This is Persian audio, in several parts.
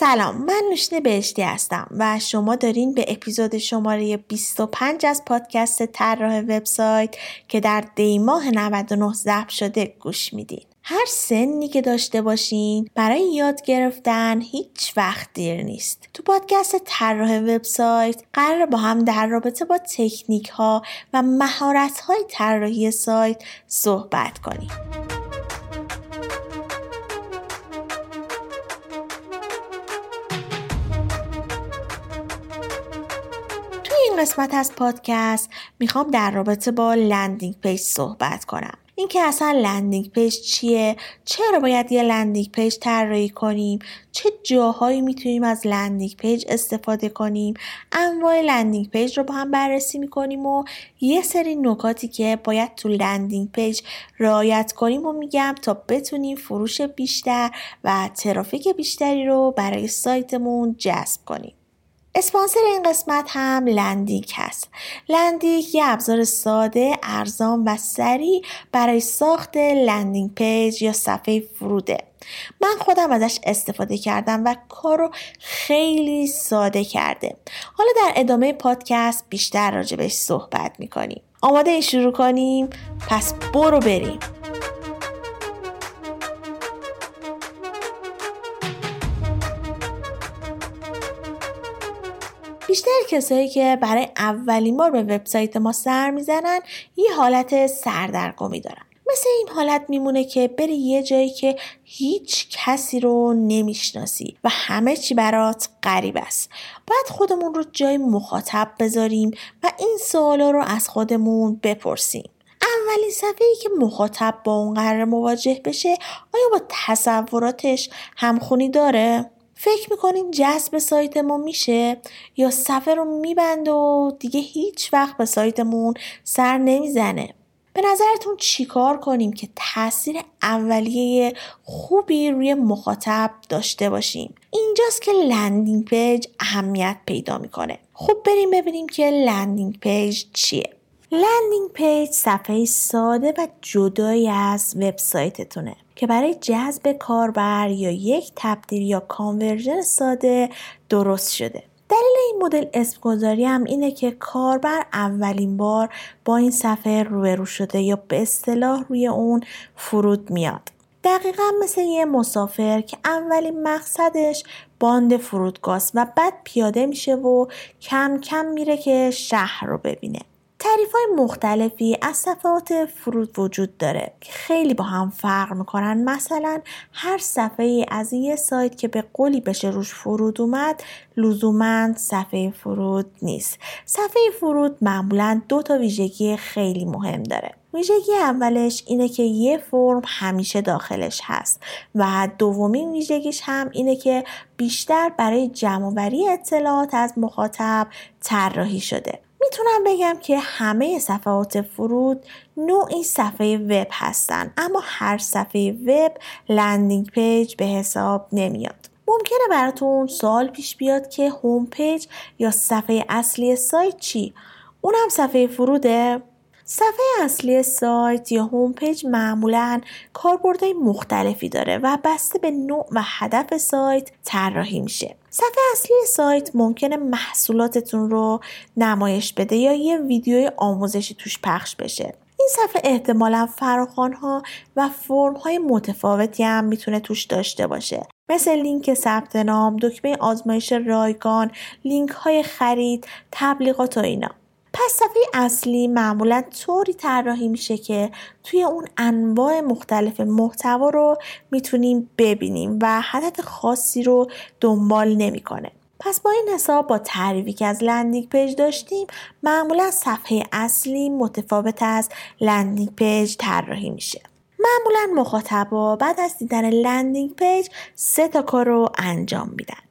سلام من نوشین بهشتی هستم و شما دارین به اپیزود شماره 25 از پادکست طراح وبسایت که در دیماه 99 ضبط شده گوش میدین. هر سنی که داشته باشین برای یاد گرفتن هیچ وقت دیر نیست. تو پادکست طراح وبسایت قرار با هم در رابطه با تکنیک ها و مهارت های طراحی سایت صحبت کنیم. قسمت از پادکست می‌خوام در رابطه با landing page صحبت کنم. اینکه اصلا landing page چیه؟ چرا باید یه landing page طراحی کنیم؟ چه جاهایی می‌تونیم از landing page استفاده کنیم؟ انواع landing page رو با هم بررسی می‌کنیم و یه سری نکاتی که باید تو landing page رعایت کنیم و میگم تا بتونیم فروش بیشتر و ترافیک بیشتری رو برای سایتمون جذب کنیم. اسپانسر این قسمت هم لندیک هست. لندیک یه ابزار ساده، ارزان و سریع برای ساخت landing page یا صفحه فروده. من خودم ازش استفاده کردم و کارو خیلی ساده کرده. حالا در ادامه پادکست بیشتر راجبش صحبت می‌کنیم. آماده شروع کنیم؟ پس برو بریم. بیشتر کسایی که برای اولین بار به وبسایت ما سر می‌زنن یه حالت سردرگمی دارن. مثل این حالت میمونه که بری یه جایی که هیچ کسی رو نمی‌شناسی و همه چی برات غریب است. باید خودمون رو جای مخاطب بذاریم و این سوالا رو از خودمون بپرسیم. اولین صفحه ای که مخاطب با اون قرار مواجه بشه آیا با تصوراتش همخونی داره؟ فکر می‌کنین جذب سایت ما میشه یا صفحه رو میبند و دیگه هیچ وقت به سایتمون سر نمی‌زنه؟ به نظرتون چیکار کنیم که تاثیر اولیه خوبی روی مخاطب داشته باشیم؟ اینجاست که landing page اهمیت پیدا می‌کنه. خب بریم ببینیم که landing page چیه. landing page صفحه ساده و جدایی از وبسایتتونه. که برای جذب کاربر یا یک تبدیل یا conversion ساده درست شده. دلیل این مدل اسم گذاری هم اینه که کاربر اولین بار با این صفحه روبرو شده یا به اصطلاح روی اون فرود میاد. دقیقا مثل یه مسافر که اولین مقصدش باند فرودگاه و بعد پیاده میشه و کم کم میره که شهر رو ببینه. تعریف های مختلفی از صفحات فرود وجود داره. که خیلی با هم فرق می‌کنن. مثلا هر صفحه از یه سایت که به قولی بشه روش فرود اومد لزوما صفحه فرود نیست. صفحه فرود معمولا دو تا ویژگی خیلی مهم داره. ویژگی اولش اینه که یه فرم همیشه داخلش هست و دومین ویژگیش هم اینه که بیشتر برای جمعوری اطلاعات از مخاطب طراحی شده. می‌تونم بگم که همه صفحات فرود نوعی صفحه وب هستن اما هر صفحه وب landing page به حساب نمیاد. ممکنه براتون سوال پیش بیاد که home page یا صفحه اصلی سایت چی؟ اونم صفحه فروده؟ صفحه اصلی سایت یا home page معمولا کاربردهای مختلفی داره و بسته به نوع و هدف سایت طراحی میشه. صفحه اصلی سایت ممکنه محصولاتتون رو نمایش بده یا یه ویدیوی آموزشی توش پخش بشه این صفحه احتمالا فراخوان ها و فرم های متفاوتی هم می‌تونه توش داشته باشه مثل لینک ثبت نام، دکمه آزمایش رایگان، لینک های خرید، تبلیغات و اینا. پس صفحه اصلی معمولا طوری طراحی میشه که توی اون انواع مختلف محتوا رو می‌تونیم ببینیم و هدف خاصی رو دنبال نمی‌کنه. پس با این حساب با تعریفی که از landing page داشتیم معمولا صفحه اصلی متفاوت از landing page طراحی میشه. معمولا مخاطبا بعد از دیدن landing page سه تا کار رو انجام میدن.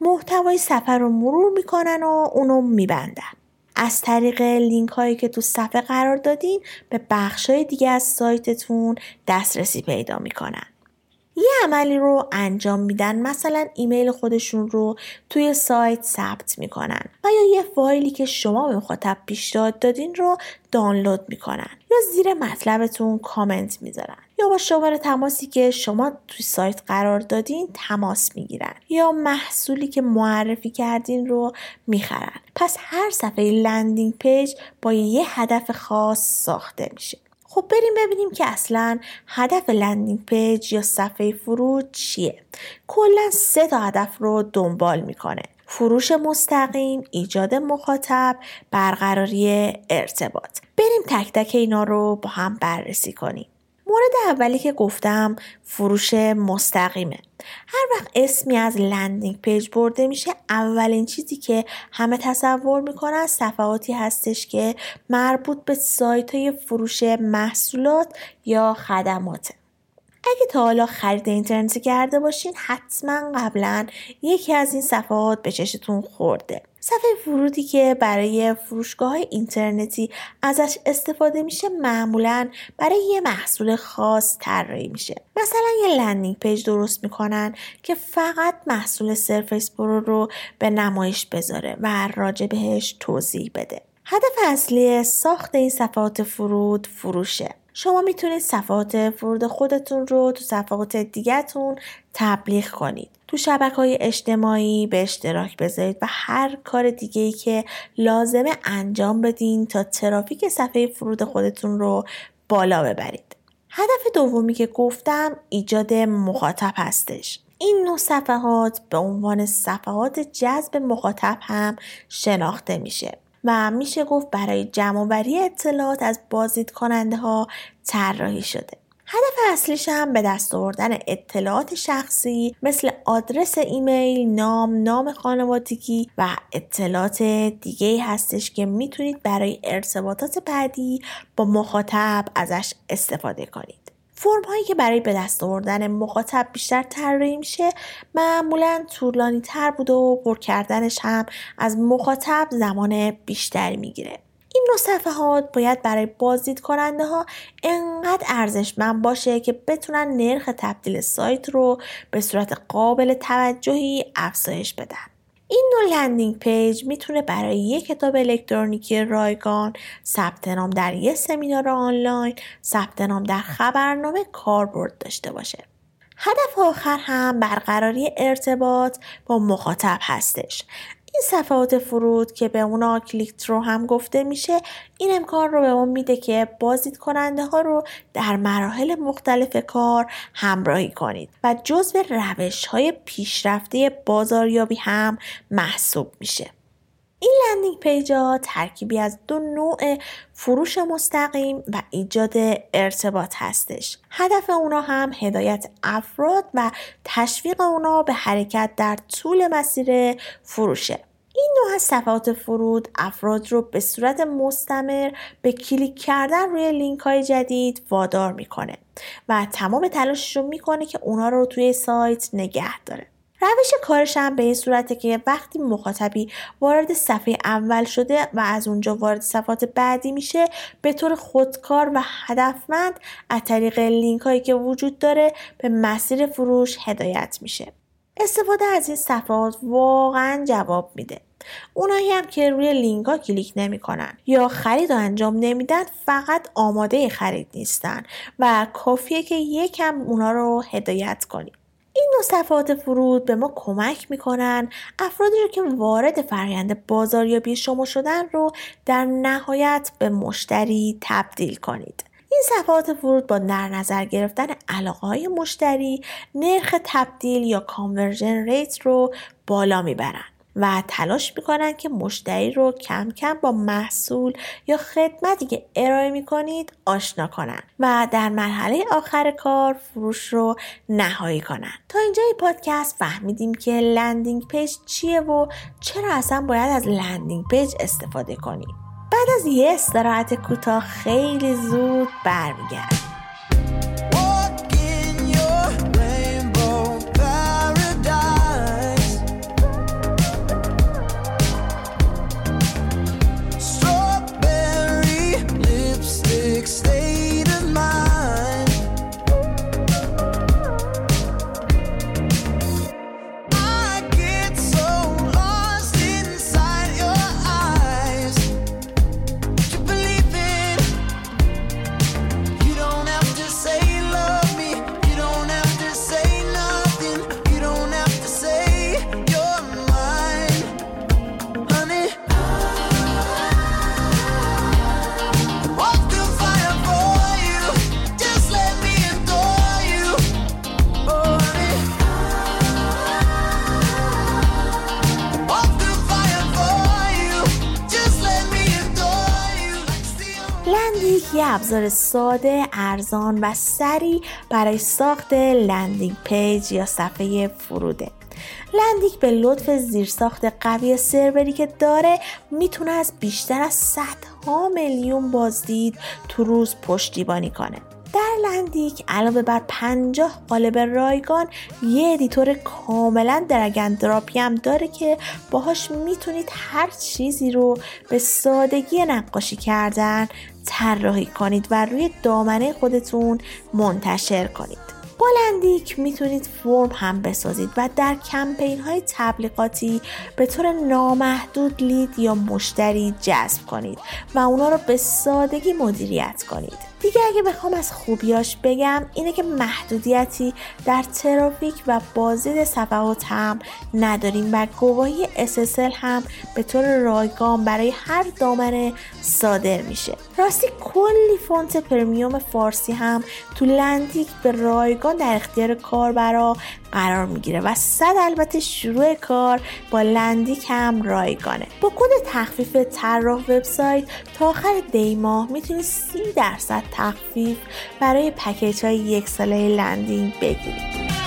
محتوای صفحه رو مرور می‌کنن و اونو میبندن. از طریق لینک هایی که تو صفحه قرار دادین به بخش های دیگه از سایتتون دسترسی پیدا می‌کنن. یه عملی رو انجام میدن مثلا ایمیل خودشون رو توی سایت ثبت می‌کنن و یا یه فایلی که شما به مخاطب پیشنهاد دادین رو دانلود می‌کنن یا زیر مطلبتون کامنت می‌ذارن یا با شماره تماسی که شما توی سایت قرار دادین تماس می‌گیرن یا محصولی که معرفی کردین رو می‌خرن پس هر صفحه landing page با یه هدف خاص ساخته میشه خب بریم ببینیم که اصلا هدف landing page یا صفحه فرود چیه کلا سه تا هدف رو دنبال می‌کنه فروش مستقیم، ایجاد مخاطب، برقراری ارتباط. بریم تک تک اینا رو با هم بررسی کنیم. مورد اولی که گفتم فروش مستقیمه. هر وقت اسمی از landing page برده میشه اولین چیزی که همه تصور می‌کنن صفحاتی هستش که مربوط به سایت های فروش محصولات یا خدماته. اگه تا حالا خرید اینترنتی کرده باشین حتما قبلا یکی از این صفحات به چشتون خورده. صفحه ورودی که برای فروشگاه های اینترنتی ازش استفاده میشه معمولا برای یه محصول خاص طراحی میشه. مثلا یه landing page درست می‌کنن که فقط محصول Surface Pro رو به نمایش بذاره و راجع بهش توضیح بده. هدف اصلی ساخت این صفحات فرود فروشه. شما می‌تونید صفحات فرود خودتون رو تو صفحات دیگهتون تبلیغ کنید. تو شبکه های اجتماعی به اشتراک بذارید و هر کار دیگه ای که لازمه انجام بدین تا ترافیک صفحه فرود خودتون رو بالا ببرید. هدف دومی که گفتم ایجاد مخاطب هستش. این نوع صفحات به عنوان صفحات جذب مخاطب هم شناخته میشه. و میشه گفت برای جمعآوری اطلاعات از بازدید کننده ها طراحی شده. هدف اصلیش هم به دست آوردن اطلاعات شخصی مثل آدرس ایمیل، نام، نام خانوادگی و اطلاعات دیگه هستش که می‌تونید برای ارتباطات بعدی با مخاطب ازش استفاده کنید. فرم هایی که برای به دست آوردن مخاطب بیشتر طراحی میشه معمولا طولانی تر بوده و پر کردنش هم از مخاطب زمان بیشتری می‌گیره این نوع صفحات باید برای بازدید کننده ها انقدر ارزشمند باشه که بتونن نرخ تبدیل سایت رو به صورت قابل توجهی افزایش بدن. این نوع landing page می‌تونه برای یک کتاب الکترونیکی رایگان ثبت نام در یک سمینار آنلاین ثبت نام در خبرنامه کاربرد داشته باشه هدف آخر هم برقراری ارتباط با مخاطب هستش این صفحات فرود که به اونا کلیک رو هم گفته میشه این امکان رو به ما میده که بازدید کننده ها رو در مراحل مختلف کار همراهی کنید و جزو روش های پیشرفته بازاریابی هم محسوب میشه. این landing page ها ترکیبی از دو نوع فروش مستقیم و ایجاد ارتباط هستش. هدف اونا هم هدایت افراد و تشویق اونا به حرکت در طول مسیر فروشه. این نوع از صفحات فرود افراد رو به صورت مستمر به کلیک کردن روی لینک های جدید وادار می‌کنه و تمام تلاشش رو می‌کنه که اونا رو توی سایت نگه داره. روش کارش هم به این صورته که وقتی مخاطبی وارد صفحه اول شده و از اونجا وارد صفحات بعدی میشه به طور خودکار و هدفمند از طریق لینک هایی که وجود داره به مسیر فروش هدایت میشه. استفاده از این صفحات واقعا جواب میده. اونایی هم که روی لینک ها کلیک نمی‌کنن یا خرید رو انجام نمیدن فقط آماده خرید نیستن و کافیه که یکم اونا رو هدایت کنیم. این نوع صفحات فرود به ما کمک می‌کنن افرادی رو که وارد فرآیند بازاریابی شما شدن رو در نهایت به مشتری تبدیل کنید. این صفحات فرود با در نظر گرفتن علاقه های مشتری نرخ تبدیل یا conversion rate رو بالا می‌برن. و تلاش می‌کنن که مشتری رو کم کم با محصول یا خدمتی که ارائه می‌کنید آشنا کنن و در مرحله آخر کار فروش رو نهایی کنن. تا اینجا این پادکست فهمیدیم که landing page چیه و چرا اصلا باید از landing page استفاده کنیم. بعد از یه استراحت کوتاه خیلی زود برمیگردیم. ابزار ساده، ارزان و سریع برای ساخت landing page یا صفحه فروده. لندیک به لطف زیرساخت قوی سروری که داره می‌تونه از بیشتر از صدها میلیون بازدید تو روز پشتیبانی کنه لندیک علاوه بر 50 قالب رایگان یه editor کاملا drag and drop ی هم داره که باهاش می‌تونید هر چیزی رو به سادگی نقاشی کردن طراحی کنید و روی دامنه خودتون منتشر کنید. با لندیک می‌تونید فرم هم بسازید و در کمپین های تبلیغاتی به طور نامحدود لید یا مشتری جذب کنید و اونا رو به سادگی مدیریت کنید. دیگه اگه بخوام از خوبیاش بگم اینه که محدودیتی در ترافیک و بازدید صفحات هم نداریم و گواهی SSL هم به طور رایگان برای هر دامنه صادر میشه. راستی کلی فونت premium فارسی هم تو لندیک به رایگان در اختیار کاربرا قرار می‌گیره و صد البته شروع کار با لندیک هم رایگانه. با کد تخفیف طراح وبسایت تا آخر دی ماه می‌تونید 30 درصد تخفیف برای پکیج های یک ساله لندیک بگیرید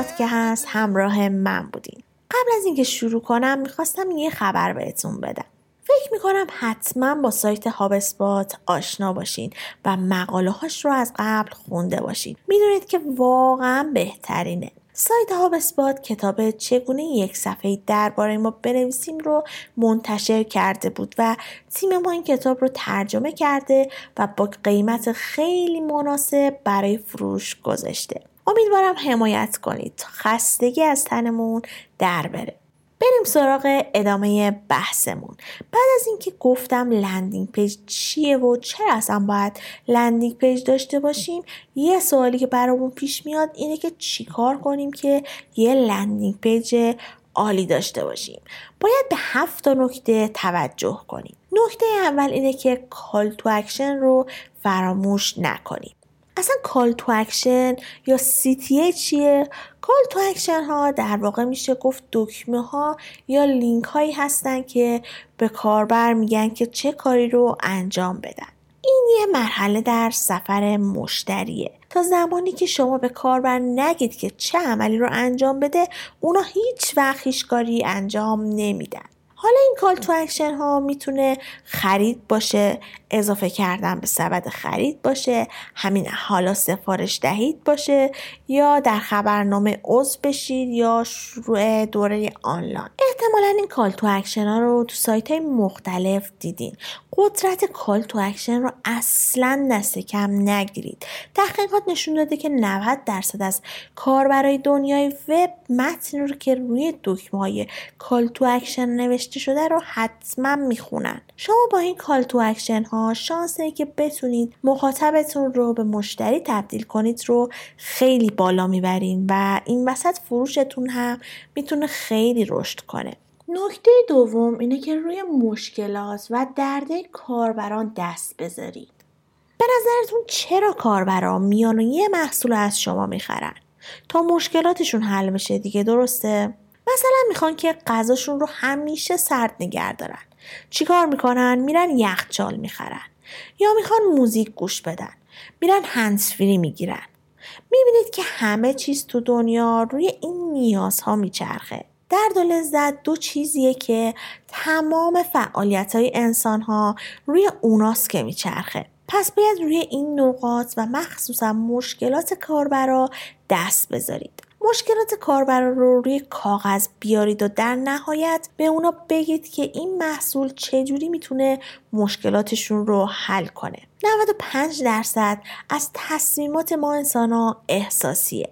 پادکست همراه من بودین. قبل از اینکه شروع کنم می‌خواستم یه خبر بهتون بدم. فکر می‌کنم حتما با سایت هابسپات آشنا باشین و مقاله هاش رو از قبل خونده باشین. می‌دونید که واقعا بهترینه. سایت هابسپات کتاب چگونه یک صفحه درباره ما بنویسیم رو منتشر کرده بود و تیم ما این کتاب رو ترجمه کرده و با قیمت خیلی مناسب برای فروش گذاشته. امیدوارم حمایت کنید خستگی از تنمون در بره. بریم سراغ ادامه بحثمون. بعد از اینکه گفتم landing page چیه و چرا اصلا باید landing page داشته باشیم یه سوالی که برامون پیش میاد اینه که چیکار کنیم که یه landing page عالی داشته باشیم. باید به هفت تا نکته توجه کنیم. نکته اول اینه که call to action رو فراموش نکنیم. اصلا call to action یا CTA چیه؟ call to action ها در واقع میشه گفت دکمه ها یا لینک هایی هستن که به کاربر میگن که چه کاری رو انجام بدن. این یه مرحله در سفر مشتریه تا زمانی که شما به کاربر نگید که چه عملی رو انجام بده اونا هیچ وقت هیچ کاری انجام نمیدن حالا این call to action ها می‌تونه خرید باشه اضافه کردن به سبد خرید باشه همین حالا سفارش دهید باشه یا در خبرنامه عضو بشید یا شروع دوره آنلاین. احتمالا این call to action ها رو تو سایت های مختلف دیدین. قدرت call to action رو اصلا دست کم نگیرید. تحقیقات نشون داده که 90 درصد از کاربرای دنیای وب متنی رو که روی دکمه های call to action نوشته شده رو حتما می‌خونن شما با این call to action ها شانس اینکه بتونید مخاطبتون رو به مشتری تبدیل کنید رو خیلی بالا می‌برین و این وسط فروشتون هم می‌تونه خیلی رشد کنه نکته دوم اینه که روی مشکلات و درده کاربران دست بذارید. به نظرتون چرا کاربران میان و یه محصول از شما می‌خرن؟ تا مشکلاتشون حل بشه دیگه درسته؟ مثلا می‌خوان که غذاشون رو همیشه سرد نگه دارن. چیکار می‌کنن؟ میرن یخچال می‌خرن. یا می‌خوان موزیک گوش بدن. میرن هنسفری می‌گیرن. می‌بینید که همه چیز تو دنیا روی این نیازها میچرخه. درد و لذت دو چیزیه که تمام فعالیت های انسان ها روی اوناست که میچرخه پس باید روی این نقاط و مخصوصا مشکلات کاربرا دست بذارید مشکلات کاربرا رو روی کاغذ بیارید و در نهایت به اونا بگید که این محصول چجوری می‌تونه مشکلاتشون رو حل کنه. 95 درصد از تصمیمات ما انسان ها احساسیه.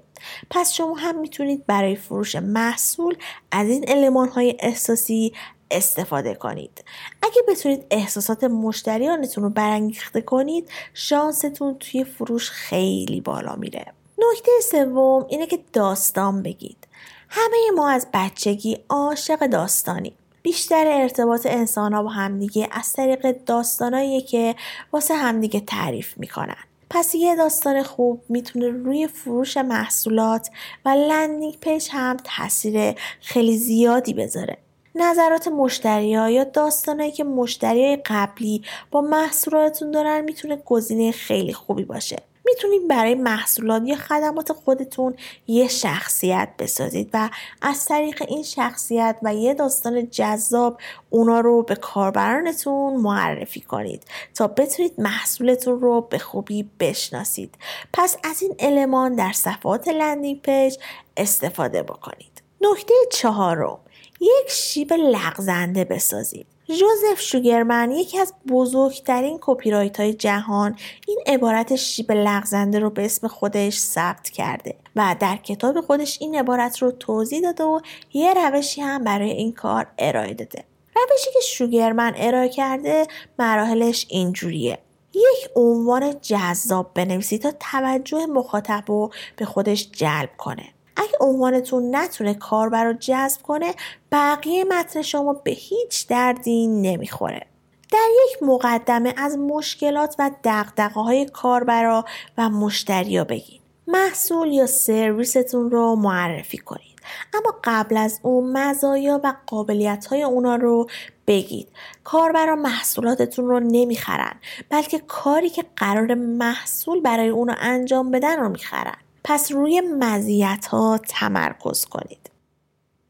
پس شما هم می‌تونید برای فروش محصول از این علمان های احساسی استفاده کنید. اگه بتونید احساسات مشتریانتون رو برانگیخته کنید شانستون توی فروش خیلی بالا میره. نکته سوم اینه که داستان بگید. همه ما از بچگی عاشق داستانی بیشتر ارتباط انسان ها با همدیگه از طریق داستاناییه که واسه همدیگه تعریف می‌کنن. پس یه داستان خوب می‌تونه روی فروش محصولات و landing page هم تاثیر خیلی زیادی بذاره. نظرات مشتری ها یا داستانهایی که مشتری قبلی با محصولاتتون دارن می‌تونه گزینه خیلی خوبی باشه. می‌تونید برای محصولات یا خدمات خودتون یه شخصیت بسازید و از طریق این شخصیت و یه داستان جذاب اونا رو به کاربرانتون معرفی کنید تا بتونید محصولتون رو به خوبی بشناسونید. پس از این المان در صفحات landing page استفاده بکنید. نکته چهارم یک شیب لغزنده بسازید. جوزف شوگرمن یکی از بزرگترین copywriter های جهان این عبارت شیب لغزنده رو به اسم خودش ثبت کرده و در کتاب خودش این عبارت رو توضیح داده و یه روشی هم برای این کار ارائه داده. روشی که شوگرمن ارائه کرده مراحلش اینجوریه. یک عنوان جذاب بنویسید تا توجه مخاطب رو به خودش جلب کنه. اگه عنوانتون نتونه کاربر رو جذب کنه بقیه متن شما به هیچ دردی نمی‌خوره. در یک مقدمه از مشکلات و دقدقه های کاربرا و مشتریا بگید محصول یا سرویستون رو معرفی کنید. اما قبل از اون مزایا و قابلیت های اونا رو بگید. کاربرا محصولاتتون رو نمی‌خرن بلکه کاری که قرار محصول برای اونو انجام بدن رو می‌خرن. پس روی مزیت ها تمرکز کنید.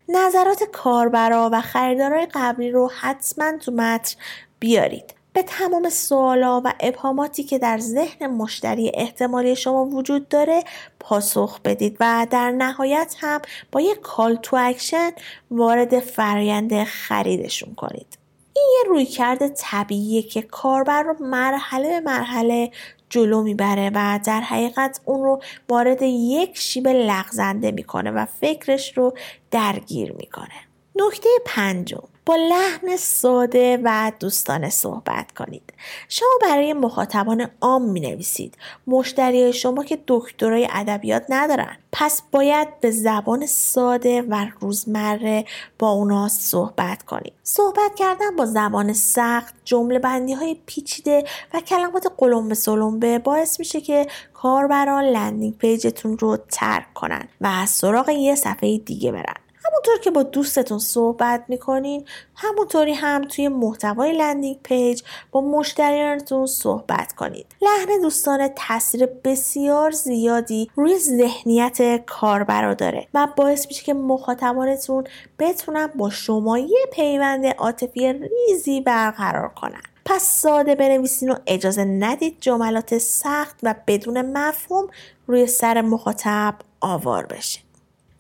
نظرات کاربرا و خریدارای قبلی رو حتما تو متن بیارید. به تمام سوالا و ابهاماتی که در ذهن مشتری احتمالی شما وجود داره پاسخ بدید و در نهایت هم با یک call to action وارد فرایند خریدشون کنید. این یه رویکرد طبیعیه که کاربر رو مرحله به مرحله جلو می‌بره و در حقیقت اون رو وارد یک شیب لغزنده می‌کنه و فکرش رو درگیر می‌کنه. نکته پنجم. با لحن ساده و دوستانه صحبت کنید. شما برای مخاطبان عام می نویسید. مشتری شما که دکترای ادبیات ندارن. پس باید به زبان ساده و روزمره با اونا صحبت کنید. صحبت کردن با زبان سخت، جمله بندی های پیچیده و کلمات قلمبه سلمبه باعث میشه که کاربران landing page تون رو ترک کنن و از سراغ یه صفحه دیگه برن. همونطور که با دوستتون صحبت می‌کنین همونطوری هم توی محتوای landing page با مشتریانتون صحبت کنید. لحن دوستانه تاثیر بسیار زیادی روی ذهنیت کاربرا داره و باعث میشه که مخاطبانتون بتونن با شما یه پیوند عاطفی ریزی برقرار کنن. پس ساده بنویسین و اجازه ندید جملات سخت و بدون مفهوم روی سر مخاطب آوار بشه.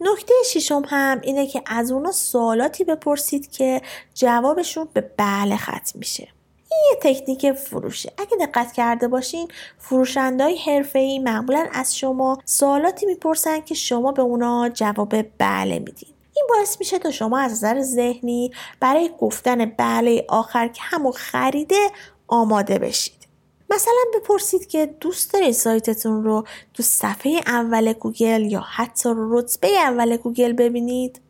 نکته ششم هم اینه که از اونا سوالاتی بپرسید که جوابشون به بله ختم میشه. این یه تکنیک فروشه. اگه دقت کرده باشین فروشنده های حرفه معمولا از شما سوالاتی می‌پرسن که شما به اونا جواب بله میدین. این باعث میشه تا شما از نظر ذهنی برای گفتن بله آخر که همون خریده آماده بشید مثلا بپرسید که دوست دارید سایتتون رو تو صفحه اول گوگل یا حتی رتبه اول گوگل ببینید؟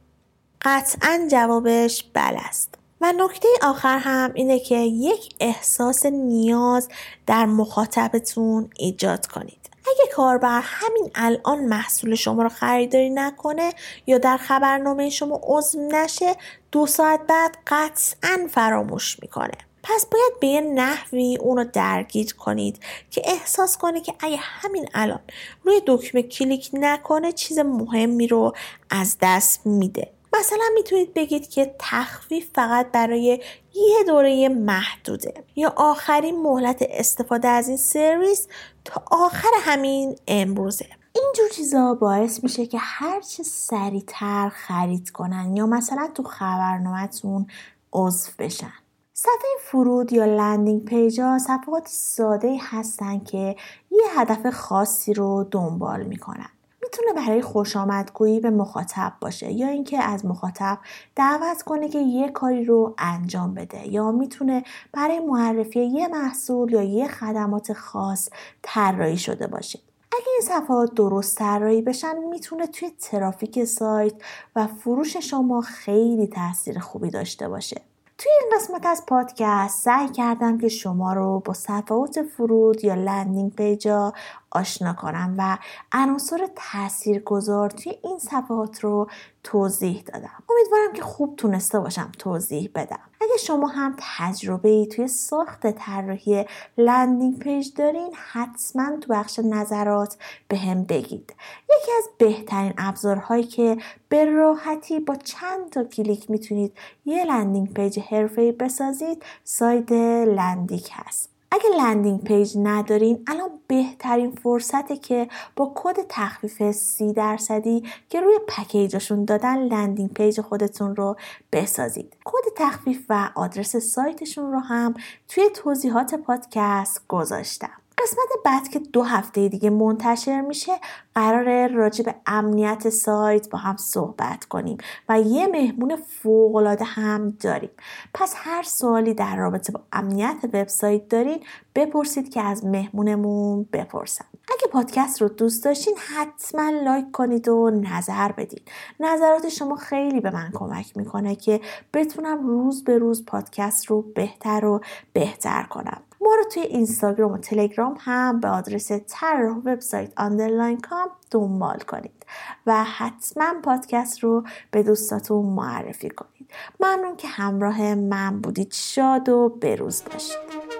قطعا جوابش بله است. و نکته آخر هم اینه که یک احساس نیاز در مخاطبتون ایجاد کنید. اگه کاربر همین الان محصول شما رو خریداری نکنه یا در خبرنامه شما عضو نشه دو ساعت بعد قطعا فراموش می‌کنه. پس باید به یه نحوی اونو درگیر کنید که احساس کنه که اگه همین الان روی دکمه کلیک نکنه چیز مهمی رو از دست میده. مثلا می‌تونید بگید که تخفیف فقط برای یه دوره محدوده یا آخرین مهلت استفاده از این سرویس تا آخر همین امروزه. اینجور چیزا باعث میشه که هرچه سریعتر خرید کنن یا مثلا تو خبرنامهتون عضو بشن. صفحه فرود یا landing page ها صفحات ساده هستن که یه هدف خاصی رو دنبال می‌کنن. می‌تونه برای خوش آمدگویی به مخاطب باشه یا اینکه از مخاطب دعوت کنه که یه کاری رو انجام بده یا می‌تونه برای معرفی یه محصول یا یه خدمات خاص طراحی شده باشه. اگه این صفحات درست طراحی بشن می‌تونه توی ترافیک سایت و فروش شما خیلی تاثیر خوبی داشته باشه. توی این قسمت از پادکست سعی کردم که شما رو با صفحات فرود یا landing page ا آشنا کنم و عناصر تاثیرگذار توی این صفحات رو توضیح دادم. امیدوارم که خوب تونسته باشم توضیح بدم. اگه شما هم تجربه ای توی ساخت طراحی landing page دارین حتما تو بخش نظرات به هم بگید. یکی از بهترین ابزارهایی که به راحتی با چند تا کلیک می‌تونید یه landing page حرفه‌ای بسازید سایت لندیک هست. اگه landing page ندارین الان بهترین فرصته که با کد تخفیف سی درصدی که روی پکیجشون دادن landing page خودتون رو بسازید. کد تخفیف و آدرس سایتشون رو هم توی توضیحات پادکست گذاشتم. قسمت بعد که دو هفته دیگه منتشر میشه قراره راجع به امنیت سایت با هم صحبت کنیم و یه مهمون فوق‌العاده هم داریم. پس هر سوالی در رابطه با امنیت وبسایت دارین بپرسید که از مهمونمون بپرسم اگه پادکست رو دوست داشتین حتما لایک کنید و نظر بدید نظرات شما خیلی به من کمک می‌کنه که بتونم روز به روز پادکست رو بهتر و بهتر کنم. ما رو توی اینستاگرام و تلگرام هم به آدرس طراح وبسایت underline com دنبال کنید و حتما پادکست رو به دوستاتون معرفی کنید. ممنون که همراه من بودید. شاد و بروز باشید.